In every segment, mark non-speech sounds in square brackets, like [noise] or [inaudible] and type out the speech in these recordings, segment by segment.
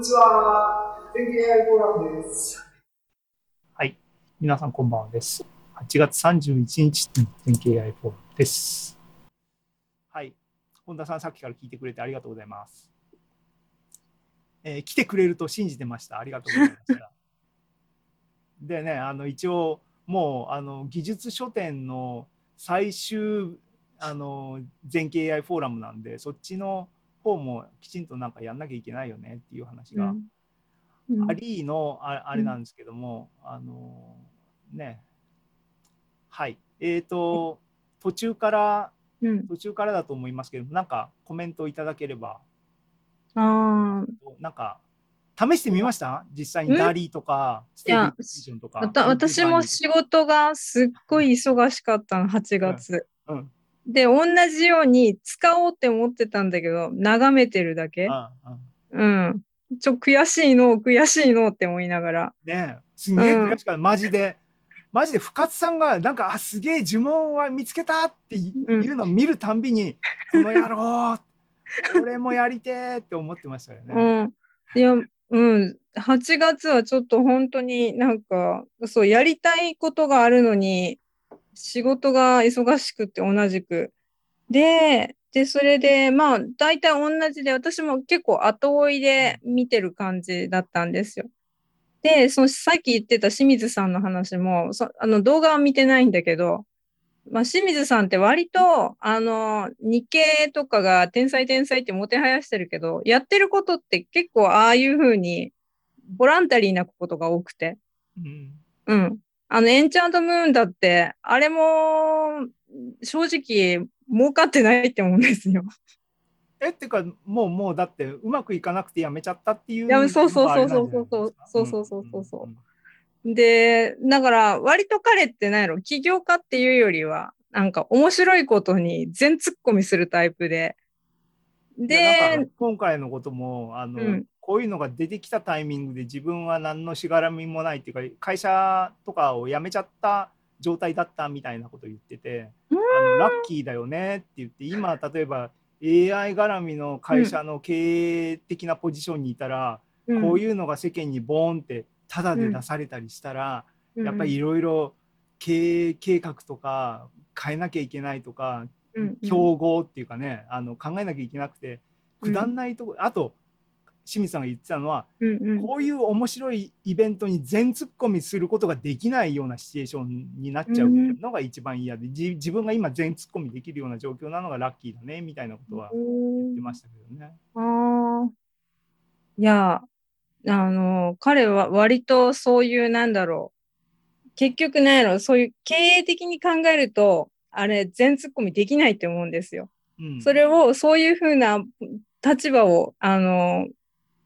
にちは。天気 AI フォーラムです。はい。皆さんこんばんはです。8月31日の天気 AI フォーラムです。はい。本田さん、さっきから聞いてくれてありがとうございます。えー来てくれると信じてました。ありがとうございました。[laughs] でね、あの、一応、もう、あの、技術書店の最終、あの、全景 AI フォーラムなんで、そっちの方もきちんとなんかやんなきゃいけないよねっていう話が、うん。アリーのああれなんですけども、あのね。はい。えっ、と途中からうん。途中からだと思いますけどなんかコメントいただければ。ああ、なんか試してみました？実際にんダリーとかステーョンとか。私も仕事がすっごい忙しかったの、8月。うんで、同じように使おうって思ってたんだけど、眺めてるだけ。あうんうん。ちょ、悔しいの、悔しいのって思いながら。ねえすげえうん悔しかった、マジでマジで深津さんがなんかあすげえ呪文は見つけたっていうのを見るたんびに、この野郎俺もやりてーって思ってましたよね。うん。いや、うん。8月はちょっと本当になんか、そう、やりたいことがあるのに、仕事が忙しくて同じく。で、で、それで、まあ、大体同じで、私も結構後追いで見てる感じだったんですよ。で、そのさっき言ってた清水さんの話も、そあの動画は見てないんだけど、まあ、清水さんって割と、あの、日経とかが天才天才ってもてはやしてるけど、やってることって結構ああいうふうに、ボランタリーなことが多くて。うんうん。あの、エンチャントムーンだって、あれも、正直、儲かってないって思うんですよ。[laughs] えってかもうもうだってうまくいかなくてやめちゃったっていういやそうそうそうそうのがあれなんじゃないですかそうそうそう。そうそううん。で、だから、割と彼って何やろ、起業家っていうよりは、なんか面白いことに全突っ込みするタイプで。でか、今回のこともあの、うんこういうのが出てきたタイミングで自分は何のしがらみもないっていうか会社とかを辞めちゃった状態だったみたいなこと言っててあのラッキーだよねって言って今例えば AI 絡みの会社の経営的なポジションにいたら、うん。こういうのが世間にボーンってタダで出されたりしたら、やっぱりいろいろ経営計画とか変えなきゃいけないとか、うんうん。競合っていうかねあの考えなきゃいけなくてくだんないとこ、あと清水さんが言ってたのは、うんうんこういう面白いイベントに全突っ込みすることができないようなシチュエーションになっちゃうのが一番嫌で、じ自分が今全突っ込みできるような状況なのがラッキーだねみたいなことは言ってましたけどね。ああ。いや、あの、彼は割とそういう、なんだろう。結局なんやろ、そういう経営的に考えると、あれ、全突っ込みできないって思うんですよ。うん、それを、そういうふうな立場を、あの、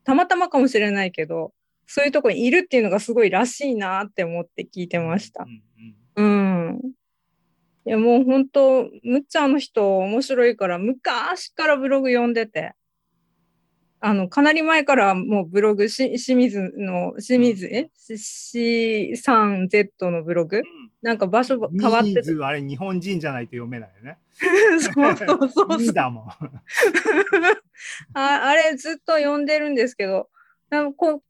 たまたまかもしれないけど、そういうとこにいるっていうのがすごいらしいなって思って聞いてましたう。んうんうん。いや、もう本当、むっちゃんの人面白いから、昔からブログ読んでて、あの、かなり前からもうブログ、し清水の、清水、え ?C3Z のブログ？なんか場所が変わってて。あれ日本人じゃないと読めないよね。[laughs] そうそうそう [laughs] だもん。[laughs] ああれずっと読んでるんですけど、なんかこん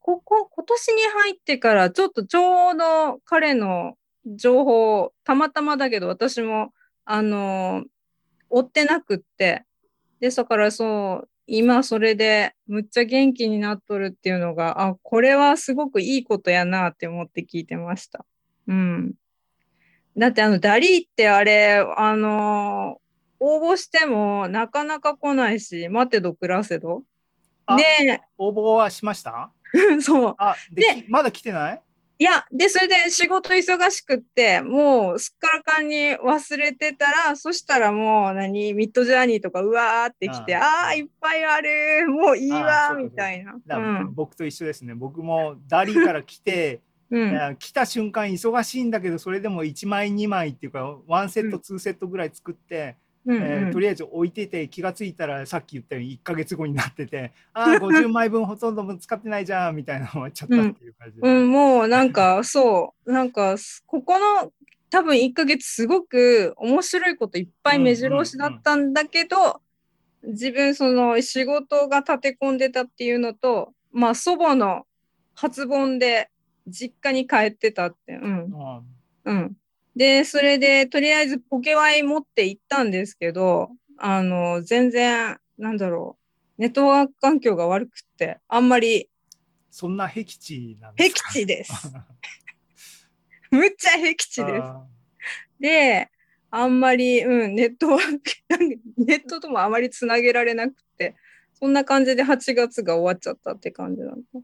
ここ、今年に入ってからちょっとちょうど彼の情報、たまたまだけど私も、あの、追ってなくって、で、だからそう、今それでむっちゃ元気になっとるっていうのが、あ、これはすごくいいことやなって思って聞いてました。うん。だってあの、ダリーってあれ、あの応募してもなかなか来ないし、待てど暮らせど。あで、応募はしました？[laughs] そう。あでまだ来てない？いや、で、それで仕事忙しくって、もうすっからかんに忘れてたら、そしたらもう何、ミッドジャーニーとかうわーってきて、ああいっぱいある、もういいわみたいな。僕と一緒ですね。僕もダリーから来て、[laughs] うん。来た瞬間忙しいんだけどそれでも1枚2枚っていうか1セットうん2セットぐらい作って、うんうんえーとりあえず置いてて気がついたらさっき言ったように1ヶ月後になっててああ50枚分ほとんど使ってないじゃんみたいなの終わっちゃったっていう感じで、うん、もうなんか、そう、なんか、すここの多分1ヶ月すごく面白いこといっぱい目白押しだったんだけど、自分その仕事が立て込んでたっていうのと、まあ祖母の初盆で実家に帰ってたって。うん。あうん。で、それで、とりあえずポケワイ持って行ったんですけど、あの、全然、なんだろう、ネットワーク環境が悪くって、あんまり、そんな僻地なんですか？僻地です。[laughs] むっちゃ僻地です。あで、あんまり、うん、ネットワーク、[laughs] ネットともあまりつなげられなくて、そんな感じで8月が終わっちゃったって感じなんだ。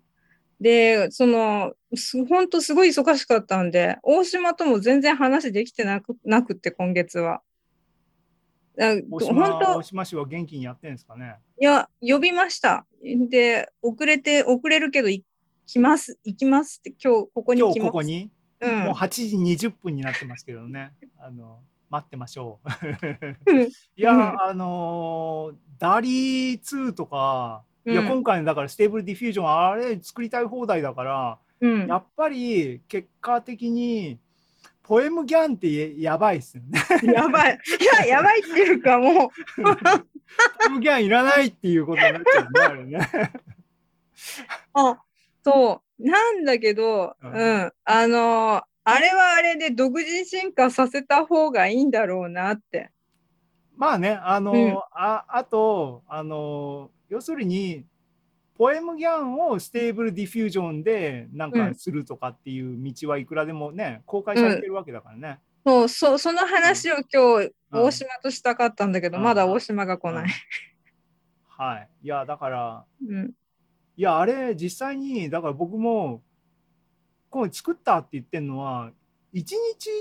で、その、すほんとすごい忙しかったんで、大島とも全然話できてなくなくって、今月は。あ大本島当大島市は元気にやってんですかね？いや、呼びました。で、遅れて、遅れるけど、行きます、行きますって、今日ここに今。日ここに、うんもう8時20分になってますけどね。[laughs] あの待ってましょう。うん [laughs] いや、うんあのー DALL-E 2とか、いやうん今回のだから Stable Diffusion あれ作りたい放題だから、うんやっぱり結果的にポエム GAN ってやばいっすよね。やばい。いや、[laughs] やばいっていうか、もう、ポエム GAN いらないっていうことになっちゃうねあれね。[laughs] あ、そう。なんだけど、ううんん。あのーあれはあれで独自進化させた方がいいんだろうなって。まあね、あの、うんああと、あの、要するに、ポエム GAN を Stable Diffusion でなんかするとかっていう道はいくらでもね、公開されてるわけだからね。そう、そう、その話を今日、うん大島としたかったんだけど、うんまだ大島が来ない。はい。いや、だから、うん。いや、あれ、実際に、だから僕も、こう作ったって言ってるのは、1日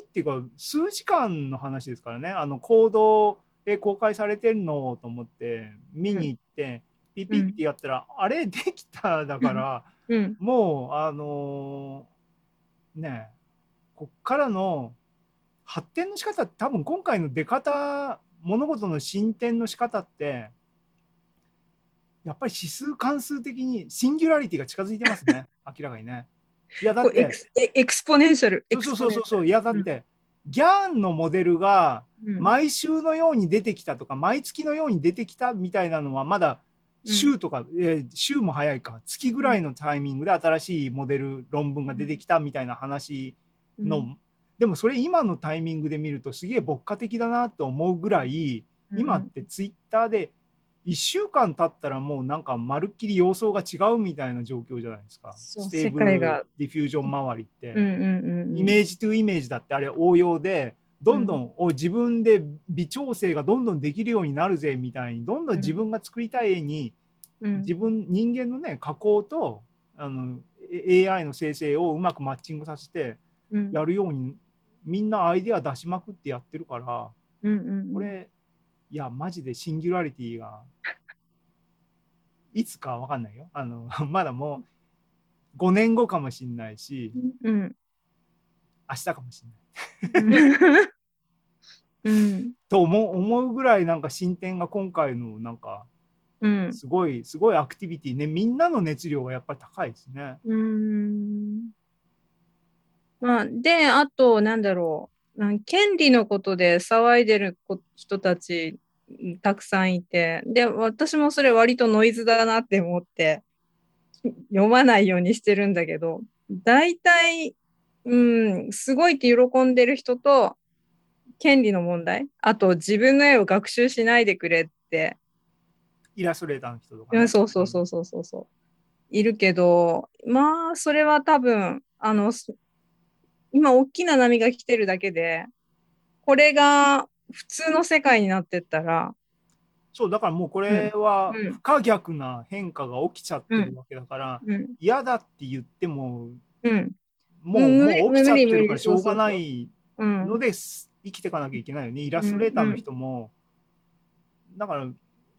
っていうか、数時間の話ですからね、あの、コードで公開されてるのと思って、見に行って、ピピってやったら、あれ、できただから、うん。もう、あのーねえ、こっからの発展の仕方って多分今回の出方、物事の進展の仕方って、やっぱり指数関数的にシンギュラリティが近づいてますね、[laughs] 明らかにね。いや、だってエク、スポネンシャル。エクそうそうそうそう、いや、だって、ギャンのモデルが毎週のように出てきたとか、毎月のように出てきたみたいなのは、まだ週とか、えー週も早いか、月ぐらいのタイミングで新しいモデル、論文が出てきたみたいな話の、うんでもそれ今のタイミングで見るとすげえ牧歌的だなと思うぐらい、今ってツイッターで1週間経ったらもうなんかまるっきり様相が違うみたいな状況じゃないですか。そう Stable Diffusion 周りって。うんうんうんうん。 image to image だってあれ応用でどんどん、お自分で微調整がどんどんできるようになるぜみたいにどんどん自分が作りたい絵に、うん。自分人間のね加工とあの AI の生成をうまくマッチングさせてうん。やるようにみんなアイデア出しまくってやってるからうんうんこれいやマジでシンギュラリティがいつかわかんないよ。あの [laughs] まだもう5年後かもしんないしうん。明日かもしんない。うん。[laughs] と思う思うぐらいなんか進展が今回のなんかうん。すごいすごいアクティビティね。みんなの熱量がやっぱり高いですね。うん。まあ、で、あと、なんだろう。なん権利のことで騒いでるこ人たちうんたくさんいて、で、私もそれ割とノイズだなって思って、読まないようにしてるんだけど、大体、うん、すごいって喜んでる人と、権利の問題、あと自分の絵を学習しないでくれって、イラストレーターの人とか、うんそうそうそうそうそうそう。いるけど、まあ、それは多分、あの、す今、大きな波が来てるだけで、これが普通の世界になってったら、そうだからもうこれはうんうん。不可逆な変化が起きちゃってるわけだから、うん、嫌だって言ってもうん、もう,、うんもう起きちゃってるからしょうがないうんの、です生きていかなきゃいけないよねイラストレーターの人も、だから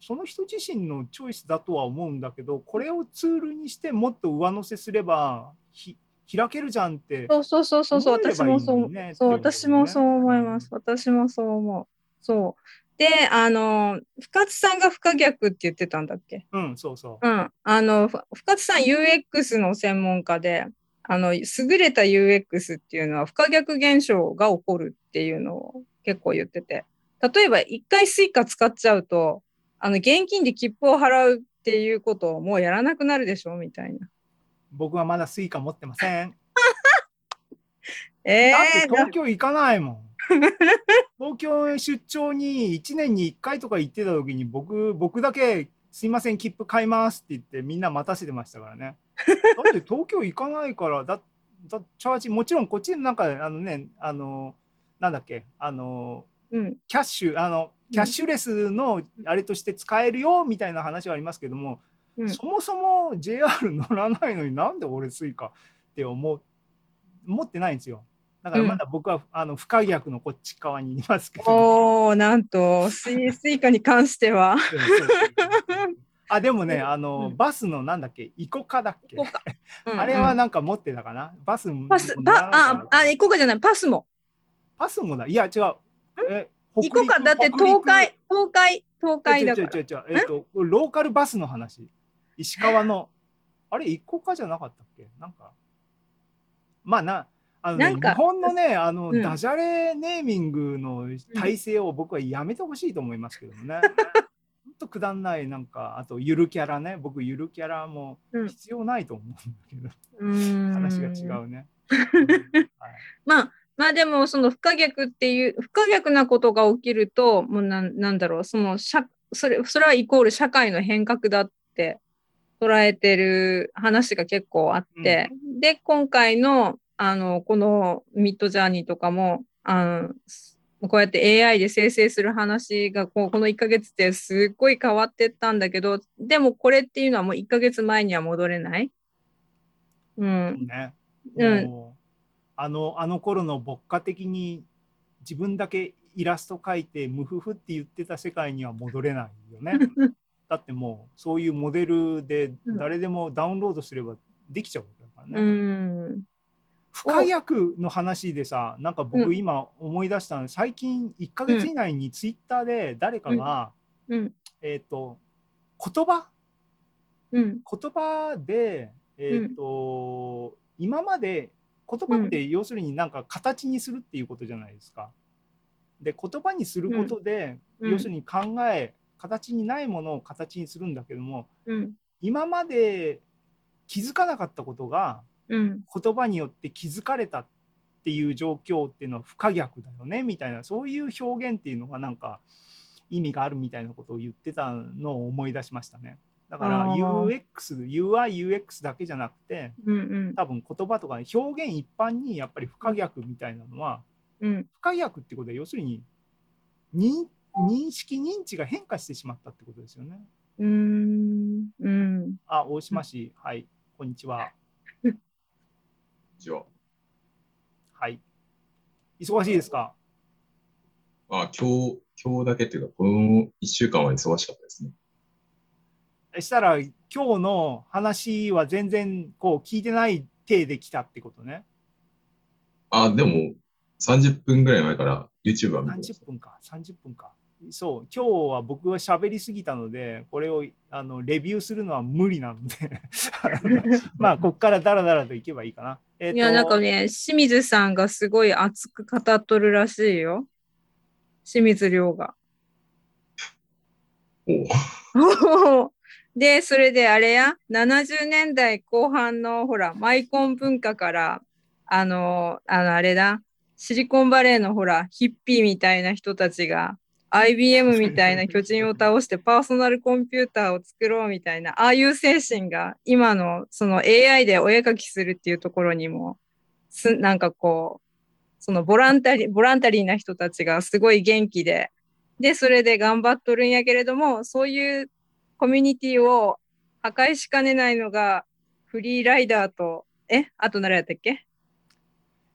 その人自身のチョイスだとは思うんだけどこれをツールにしてもっと上乗せすればひ開けるじゃんってそうそうそうそうそう、私もそうそう、私もそう思います。私もそう思う。そう。で、あの、深津さんが不可逆って言ってたんだっけ？うんそうそううん。あの、ふ深津さん UX の専門家で、あの、優れた UX っていうのは不可逆現象が起こるっていうのを結構言ってて。例えば、一回 Suica 使っちゃうと、あの、現金で切符を払うっていうことをもうやらなくなるでしょみたいな。僕はまだ Suica 持ってません。[laughs] えだってー、東京行かないもん。東京へ出張に1年に1回とか行ってた時に僕僕だけ「すいません切符買います」って言ってみんな待たせてましたからね。[laughs] だって東京行かないからだだチャージもちろんこっちのなんかあのねあのなんだっけあのうん、キャッシュあのキャッシュレスのあれとして使えるよみたいな話はありますけども、うんそもそも JR 乗らないのになんで俺 Suica って思う持ってないんですよ。だからまだ僕は、あの不可逆のこっち側にいますけど。おー、なんとスイ、 Suica に関しては。[laughs] あでもねあの、うん。バスのなんだっけ？ ICOCA だっけ？ ICOCA。[laughs] うんあれはなんか持ってたかな？バスパス、パ、ああ、イコカじゃない、パスも。パスもだ。いや違う。えイコカだって東海、東海、東海だ違うから。違う違う違うえっとローカルバスの話。石川の。あれ一個かじゃなかったっけ？なんか。まあなあの、ね、なんか日本のねあの、うんダジャレネーミングの体制を僕はやめてほしいと思いますけどもね。とくだんないなんかあとゆるキャラね。僕ゆるキャラもうん。必要ないと思うんだけど、うーん。話が違うね。[laughs] はい。まあ、まあでも、その不可逆っていう、不可逆なことが起きると、もうなんなんだろう、その社、それ、それはイコール社会の変革だって捉えてる話が結構あって、で、今回の、あの、このミッドジャーニーとかも、あの、こうやって AI で生成する話がこうこの1ヶ月ですっごい変わってったんだけど、でもこれっていうのはもう1ヶ月前には戻れない？うん。ねうんあのあの頃の牧歌的に自分だけイラスト描いてムフフって言ってた世界には戻れないよね。[laughs] だってもうそういうモデルでうん誰でもダウンロードすればできちゃうわけだからうね。ん。不可逆の話でさなんかうん僕今思い出したの最近1ヶ月以内にツイッターで誰かが、うん。えっ、と言葉？うん。言葉で、えっと今まで言葉って要するになんか形にするっていうことじゃないですか。で言葉にすることで、うん要するに考え形にないものを形にするんだけどもうん。今まで気づかなかったことがうん。言葉によって気づかれたっていう状況っていうのは不可逆だよねみたいなそういう表現っていうのがなんか意味があるみたいなことを言ってたのを思い出しましたね。だから UX、UI、UX だけじゃなくてうん。うん。多分言葉とか、ね、表現一般にやっぱり不可逆みたいなのはうん。不可逆ってことは要するに認認識認知が変化してしまったってことですよね。うん。うん。あ、大島氏、はい、こんにちは。[laughs] じゃはい。忙しいですか？あ、あ今日、今日だけっていうか、この1週間は忙しかったですね。したら今日の話は全然こう聞いてない体で来たってことね？あ、でも、30分ぐらい前から YouTube は見てまし30分か、30分か。そう、今日は僕は喋りすぎたので、これをあのレビューするのは無理なので、[laughs] まあ、ここからダラダラといけばいいかな。えーといや、なんかね、清水さんがすごい熱く語っとるらしいよ。清水亮が。[laughs] で、それであれや、70年代後半のほら、マイコン文化から、あの、あの、あれだ、シリコンバレーのほら、ヒッピーみたいな人たちが、IBM みたいな巨人を倒してパーソナルコンピューターを作ろうみたいな、ああいう精神が今のその AI でお絵描きするっていうところにも、すなんかこう、そのボランタリー、ボランタリーな人たちがすごい元気で、で、それで頑張っとるんやけれども、そういうコミュニティを破壊しかねないのが、フリーライダーと、えあと何やったっけ？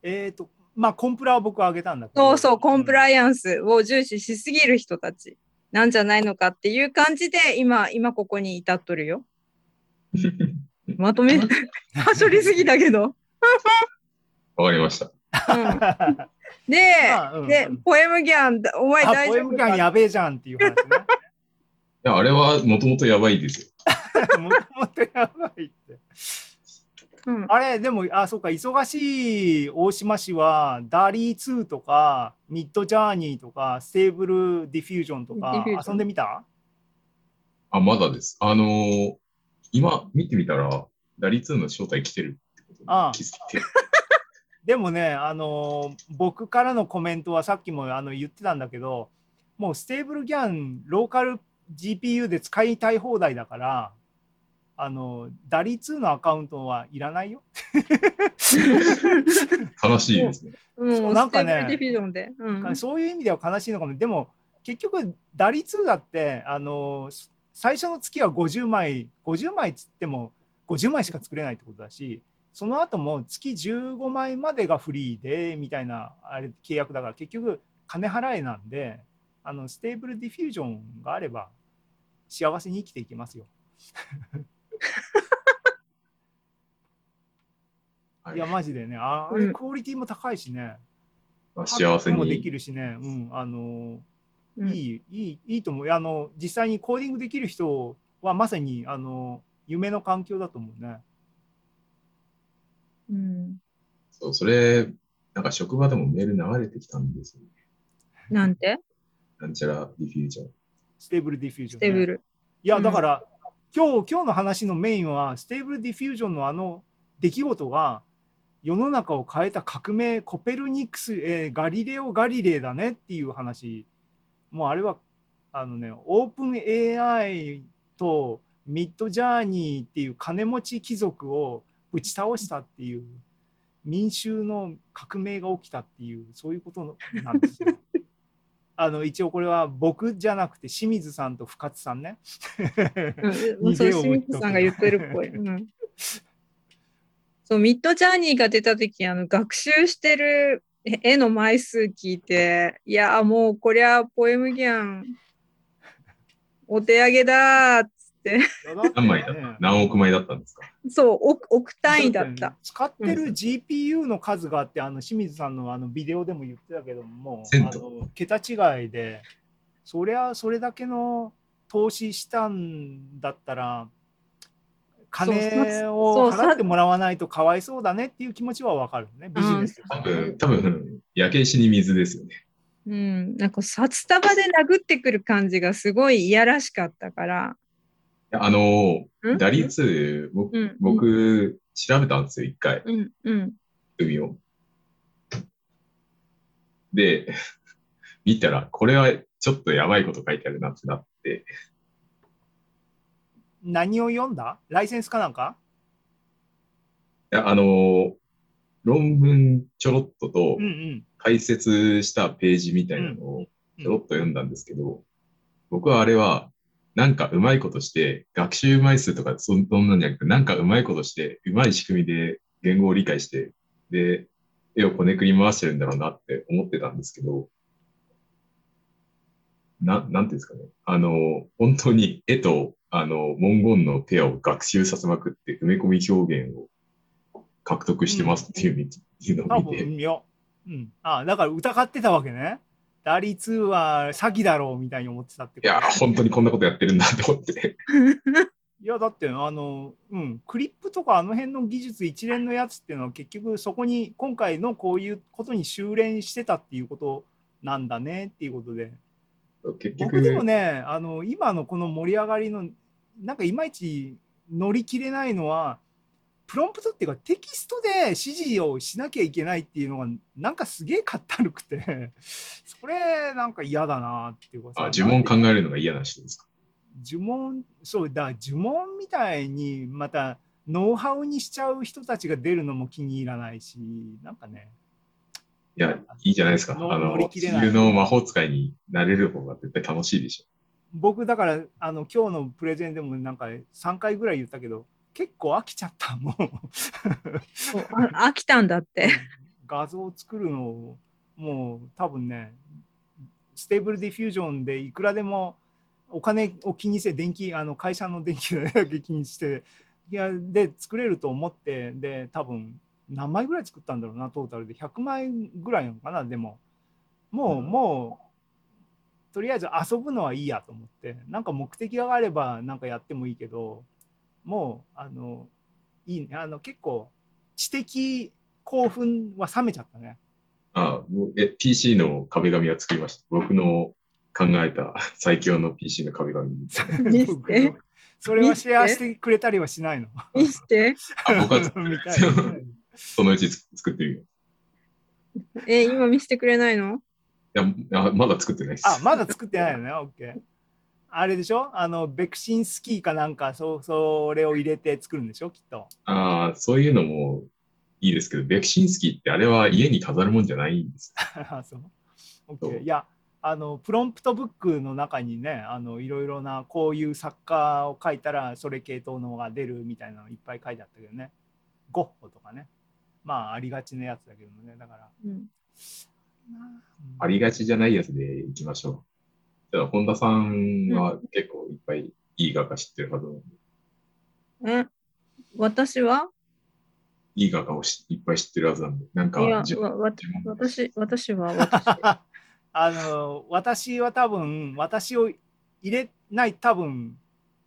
えっ、と、まあ、コンプラを僕は挙げたんだけど。そうそう、コンプライイアンスを重視しすぎる人たちなんじゃないのかっていう感じで、今、今ここに至っとるよ。まとめ、はしょりすぎだけど。わかりました。うん、で、[laughs] まあうんで、ポエム GAN、お前あ、大ポエム GAN 丈夫かやべえじゃんっていう話ね。いや、あれはもともとやばいですよ。もともとやばいって。うんあれ、でも、あ、そうか、忙しい大島氏は、 DALL-E 2とか、 Midjourney とか、 Stable Diffusion とか遊んでみた？あ、まだです。あのー今見てみたら、 DALL-E 2の招待来てるってことにああ気づいて。[laughs] でもね、あのー僕からのコメントはさっきもあの言ってたんだけど、もう Stable GAN、ローカル GPU で使いたい放題だから、あの DALL-E 2のアカウントはいらないよ。[laughs] 悲しいですね。もう、なんかね Stable Diffusion で。うん。そういう意味では悲しいのかも。でも、結局、 DALL-E 2だって、あのー最初の月は50枚、50枚っつっても50枚しか作れないってことだし、その後も月15枚までがフリーでみたいなあれ契約だから結局金払えなんであの Stable Diffusion があれば幸せに生きていけますよ。はいいやマジでねああうんれクオリティも高いしね、まあ幸せもできに。るしね、うん、あのうんいいいいいいと思うあの実際にコーディングできる人はまさにあの夢の環境だと思うね。うん。そう、それ、なんか職場でもメール流れてきたんですよね。なんて？なんちゃら Diffusion。 Stable Diffusion、ね。 Stable。いや、うんだから、今日、今日の話のメインは、 Stable Diffusion のあの出来事が、世の中を変えた革命、コペルニクス、えーガリレオ・ガリレイだねっていう話。もうあれは、あのね、オープン AI とミッドジャーニーっていう金持ち貴族を打ち倒したっていう、民衆の革命が起きたっていう、そういうことなんですよ。[laughs] あの一応これは僕じゃなくて清水さんと深津さんね。うん、[laughs] そう、清水さんが言ってるっぽい。うん、そう、ミッドジャーニーが出たとき、あの、学習してる絵の枚数聞いて、いや、もうこりゃポエムギャン、お手上げだーっつって、何枚だった？何億枚だったんですか？そう、億億単位だった。使ってる GPU の数があって、あの清水さんのあのビデオでも言ってたけども、あトの桁違いで、そりゃそれだけの投資したんだったら、金を払ってもらわないとかわいそうだねっていう気持ちはわかるね、ビジネス多分、多分、焼け石に水ですよね。うん、なんか札束で殴ってくる感じがすごいいやらしかったから。あのうん？打率、僕、うん、僕調べたんですよ、一回、うん、うん。海を。で、[laughs] 見たら、これはちょっとやばいこと書いてあるなってなって、何を読んだ？ライセンスかなんか？いや、あの論文ちょろっとと。解説したページみたいなのをちょろっと読んだんですけど、僕はあれは、なんかうまいことして、学習枚数とかそんなんじゃなくて、なんかうまいことして、うまい仕組みで言語を理解して、で、絵をこねくり回してるんだろうなって思ってたんですけど、な、なんていうんですかね。あの、本当に絵と、あの、文言のペアを学習させまくって、埋め込み表現を獲得してますっていうみいうのを見て、うん。あだから疑ってたわけね。打率は詐欺だろうみたいに思ってたってこと？いや、本当にこんなことやってるんだって思って。[laughs] いやだってあの、うん、クリップとかあの辺の技術一連のやつっていうのは結局そこに今回のこういうことに修練してたっていうことなんだねっていうことで結僕でも局、ねあの今のこの盛り上がりのなんかいまいち乗り切れないのはプロンプトっていうかテキストで指示をしなきゃいけないっていうのがなんかすげえかったるくて [laughs] それなんか嫌だなっていうかさあ呪文考えるのが嫌な人ですか？呪文そうだ呪文みたいにまたノウハウにしちゃう人たちが出るのも気に入らないしなんかねいや、いいじゃないですか。のあの、乗り切れない自由の魔法使いになれる方が絶対楽しいでしょ。僕だからあの今日のプレゼンでもなんか3回ぐらい言ったけど結構飽きちゃったもう。飽きたんだって。画像を作るのをもう多分ね Stable Diffusion でいくらでもお金を気にして電気あの会社の電気代だけ気にしていやで作れると思ってで多分何枚ぐらい作ったんだろうなトータルで。100枚ぐらいなのかなでももう、うん。もうとりあえず遊ぶのはいいやと思ってなんか目的があればなんかやってもいいけどもうあのいいねあの結構知的興奮は冷めちゃったね。あもうえ、PC の壁紙は作りました。僕の考えた最強の PC の壁紙。見せてそれはシェアしてくれたりはしないの見して。あ僕はみたいそのうちつ作ってみよう。え、今見せてくれないの？いや、いやまだ作ってないです。あ、まだ作ってないよね。オッケー。あれでしょ？あの、ベクシンスキーかなんか、そう、それを入れて作るんでしょ？きっと。ああ、そういうのもいいですけど、ベクシンスキーってあれは家に飾るもんじゃないんです。あ [laughs] そう。オッケそうー。いや、あの、プロンプトブックの中にね、あの、いろいろな、こういう作家を書いたら、それ系統のが出るみたいなのいっぱい書いてあったけどね。ゴッホとかね。まあ、ありがちなやつだけどね。だから。うんうんありがちじゃないやつでいきましょう。じゃあ、本田さんは結構いっぱいいい画家知ってるはずなんで、え私は？いい画家をしいっぱい知ってるはずなんで、なんか私、私は私。[laughs] あの私は多分私を入れない多分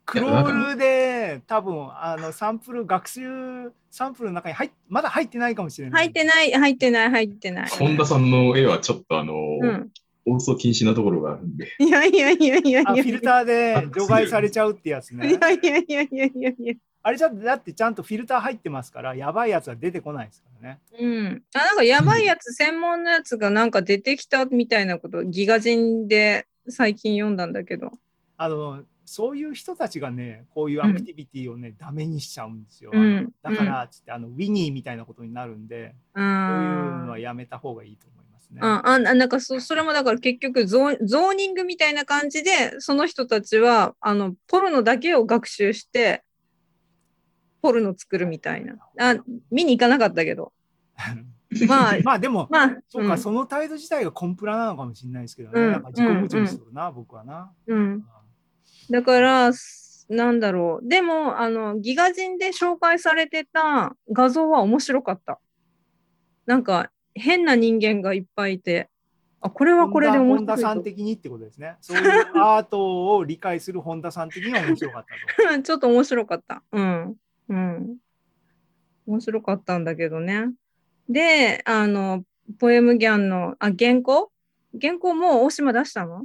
クロールで多分あのサンプル学習サンプルの中に入っまだ入ってないかもしれない。入ってない、入ってない、入ってない。本田さんの絵はちょっとあの、うん。放送禁止なところがあるんで、いやいやいやいやいや。あフィルターで除外されちゃうってやついね。やいやいやいやいやいや。あれじゃだってちゃんとフィルター入ってますからやばいやつは出てこないですからね。うん。あ、なんかやばいやつ、専門のやつがなんか出てきたみたいなこと、ギガ人で最近読んだんだけど。あのそういう人たちがねこういうアクティビティをね、ダメにしちゃうんですよ。うんだからつってあのウィニーみたいなことになるんで、あそういうのーはやめた方がいいと思いますね。ああなんかそそれもだから結局ゾーゾーニングみたいな感じでその人たちはあのポルノだけを学習してポルノ作るみたいな。あ見に行かなかったけど。[laughs] まあまあでも、まあそうか、ん。その態度自体がコンプラなのかもしれないですけどね。うんなんか自己矛盾するな、僕はな。うん、だからすなんだろう。でもあのギガ人で紹介されてた画像は面白かった。なんか変な人間がいっぱいいてあこれはこれで面本田白いとさん的にってことですね。そういうアートを理解する本田さん的には面白かったと。[laughs] ちょっと面白かった。うん。うん。面白かったんだけどね。で、あの、ポエムギャンの、あ、原稿？原稿もう大島出したの？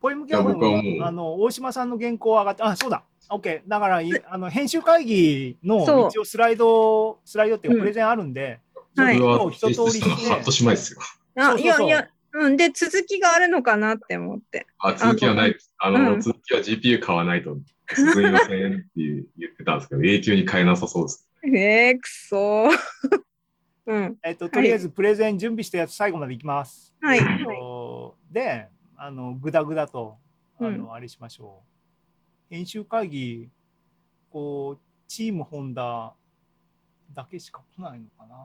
ポエムギャンのあの大島さんの原稿上がって、あ、そうだ、OK。だから、いあの編集会議の一応スライド、スライドっていうプレゼンあるんで、はいそれはもう一通り提出したの半年前ですよ。あ、そうそうそういやいや、うん。で、続きがあるのかなって思って。あ、続きはない。あの、うん続きは GPU 買わないと進みませんって言ってたんですけど、[laughs] 永久に買えなさそうです。えー、くそー。うん。えっと、とりあえずプレゼン準備したやつ最後までいきます。はい。えっとで、あの、ぐだぐだと、あの、うあれしましょう。編集会議、こう、チームホンダだけしか来ないのかな。